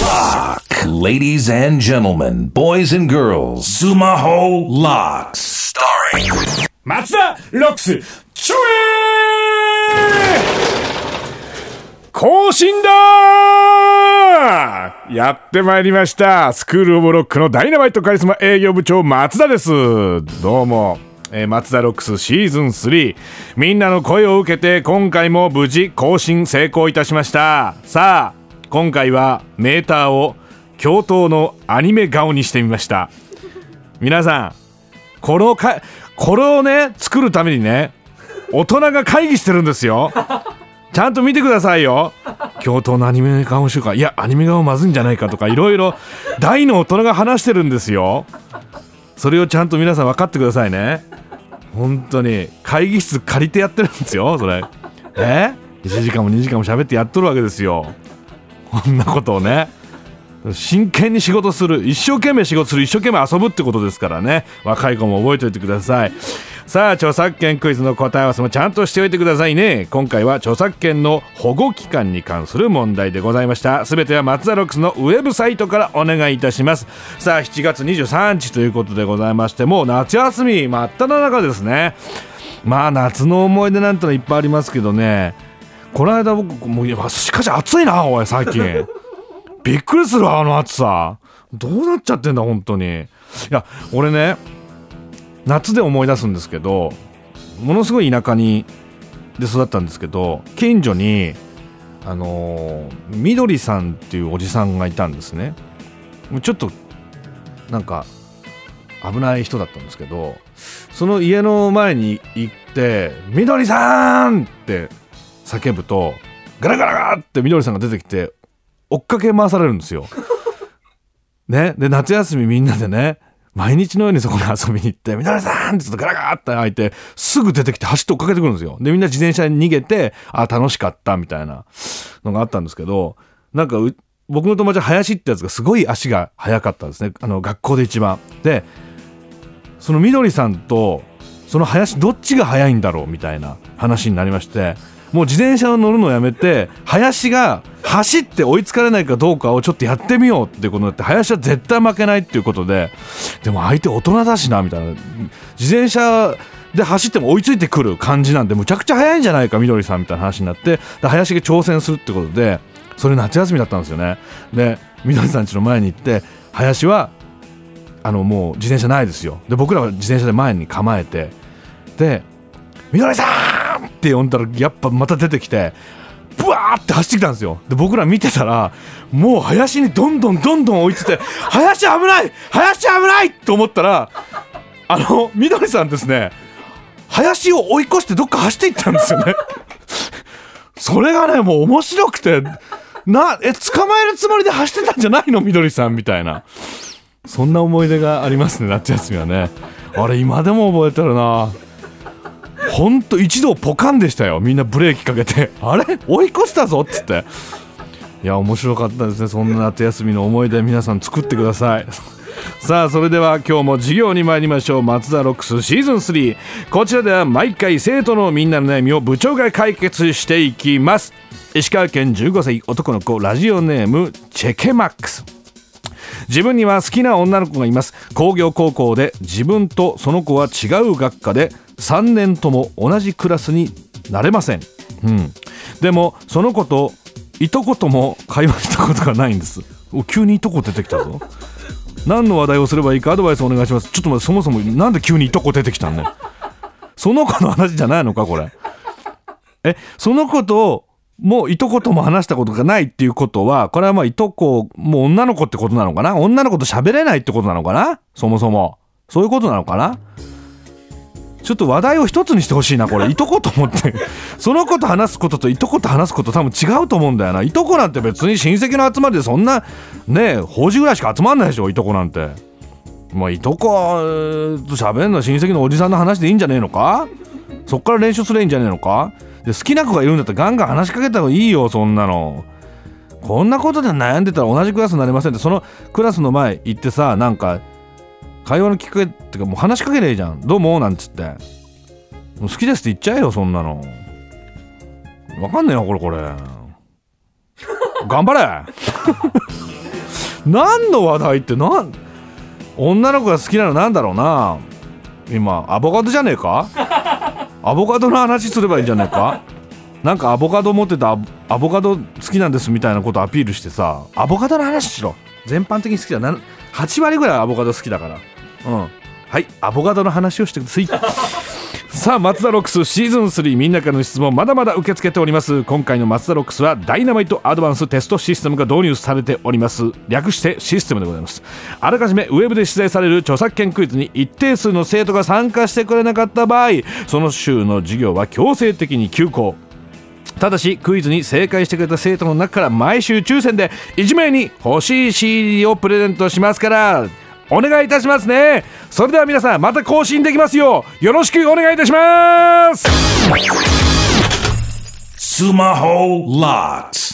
Lock. Ladies and gentlemen, boys and girls, Sumaho Locks. Starring 松田ロックスちょえ更新だーやってまいりました。スクールオブロックのダイナマイトカリスマ営業部長松田です。どうも。えー松田ロックスシーズン3みんなの声を受けて今回も無事更新成功いたしました。さあ今回はメーターを教頭のアニメ顔にしてみました。皆さんこのかこれをね作るためにね大人が会議してるんですよ。ちゃんと見てくださいよ。教頭のアニメ顔集会いやアニメ顔まずいんじゃないかとかいろいろ大の大人が話してるんですよ。それをちゃんと皆さん分かってくださいね。本当に。会議室借りてやってるんですよそれ。え1時間も2時間も喋ってやっとるわけですよ。こんなことをね。真剣に仕事する。一生懸命仕事する。一生懸命遊ぶってことですからね。若い子も覚えておいてください。さあ著作権クイズの答え合わせもちゃんとしておいてくださいね。今回は著作権の保護期間に関する問題でございました。すべては松田ロックスのウェブサイトからお願いいたします。さあ7月23日ということでございましてもう夏休み真っ只中ですね。まあ夏の思い出なんてのいっぱいありますけどね。この間僕もうしかし暑いなおい最近。びっくりするあの暑さ。どうなっちゃってんだ本当に。いや俺ね夏で思い出すんですけどものすごい田舎にで育ったんですけど近所にあのみどりさんっていうおじさんがいたんですねちょっとなんか危ない人だったんですけどその家の前に行って「みどりさん!」って叫ぶとガラガラガラってみどりさんが出てきて追っかけ回されるんですよ。ね、で夏休みみんなでね毎日のようにそこに遊びに行って「みどりさん!」ってちょっとガラガラって開いてすぐ出てきて走って追っかけてくるんですよ。でみんな自転車に逃げてあ楽しかったみたいなのがあったんですけどなんか僕の友達林ってやつがすごい足が速かったんですねあの学校で一番。でそのみどりさんとその林どっちが速いんだろうみたいな話になりましてもう自転車を乗るのをやめて林が走って追いつかれないかどうかをちょっとやってみようってことになって林は絶対負けないっていうことででも相手大人だしなみたいな。自転車で走っても追いついてくる感じなんでむちゃくちゃ速いんじゃないかみどりさんみたいな話になって林が挑戦するってことでそれ夏休みだったんですよね。でみどりさん家の前に行って林はあのもう自転車ないですよ。で僕らは自転車で前に構えてで「みどりさん!」って呼んだらやっぱまた出てきてブワーって走ってきたんですよ。で僕ら見てたらもう林にどんどんどんどん追いついて「林危ない!林危ない!」と思ったらあのみどりさんですね林を追い越してどっか走っていったんですよね。それがねもう面白くてなえ捕まえるつもりで走ってたんじゃないの？みどりさんみたいな。そんな思い出がありますね夏休みはね。あれ今でも覚えてるな。ほんと一度ポカンでしたよ。みんなブレーキかけて。あれ？追い越したぞっつって。いや面白かったですね。そんな夏休みの思い出皆さん作ってください。さあそれでは今日も授業に参りましょう。松田ロックスシーズン3こちらでは毎回生徒のみんなの悩みを部長が解決していきます。石川県15歳男の子ラジオネームチェケマックス。自分には好きな女の子がいます。工業高校で自分とその子は違う学科で3年とも同じクラスになれません、うん、でもその子といとことも会話したことがないんです。急にいとこ出てきたぞ。何の話題をすればいいかアドバイスお願いします。ちょっと待ってそもそもなんで急にいとこ出てきたんねその子の話じゃないのかこれ。えその子ともういとことも話したことがないっていうことはこれはまあいとこもう女の子ってことなのかな？女の子と喋れないってことなのかな？そもそも。そういうことなのかな？ちょっと話題を一つにしてほしいなこれ。いとこと思って。その子と話すことといとこと話すこと多分違うと思うんだよな。いとこなんて別に親戚の集まりでそんなねえ法事ぐらいしか集まんないでしょいとこなんて。まあいとこと喋るのは親戚のおじさんの話でいいんじゃねえのか？そっから練習すればいいんじゃねえのか？で好きな子がいるんだったらガンガン話しかけた方がいいよそんなの。こんなことで悩んでたら同じクラスになりませんってそのクラスの前行ってさなんか会話のきっかけってかもう話しかけねえじゃん。どうもなんつって。もう好きですって言っちゃえよそんなの。わかんねえよこれこれ。頑張れ。何の話題ってなん女の子が好きなのなんだろうな。今アボカドじゃねえか？アボカドの話すればいいんじゃねえか？なんかアボカド持ってたアボカド好きなんですみたいなことアピールしてさアボカドの話しろ。全般的に好きだ。な8割ぐらいアボカド好きだから。うん。はいアボカドの話をしてください。さあ松田ロックスシーズン3みんなからの質問まだまだ受け付けております。今回の松田ロックスはダイナマイトアドバンステストシステムが導入されております。略してシステムでございます。あらかじめウェブで出題される著作権クイズに一定数の生徒が参加してくれなかった場合その週の授業は強制的に休校。ただしクイズに正解してくれた生徒の中から毎週抽選で1名に欲しい CD をプレゼントしますからお願いいたしますね。それでは皆さんまた更新できますよ。うよろしくお願いいたします。スマホラッツ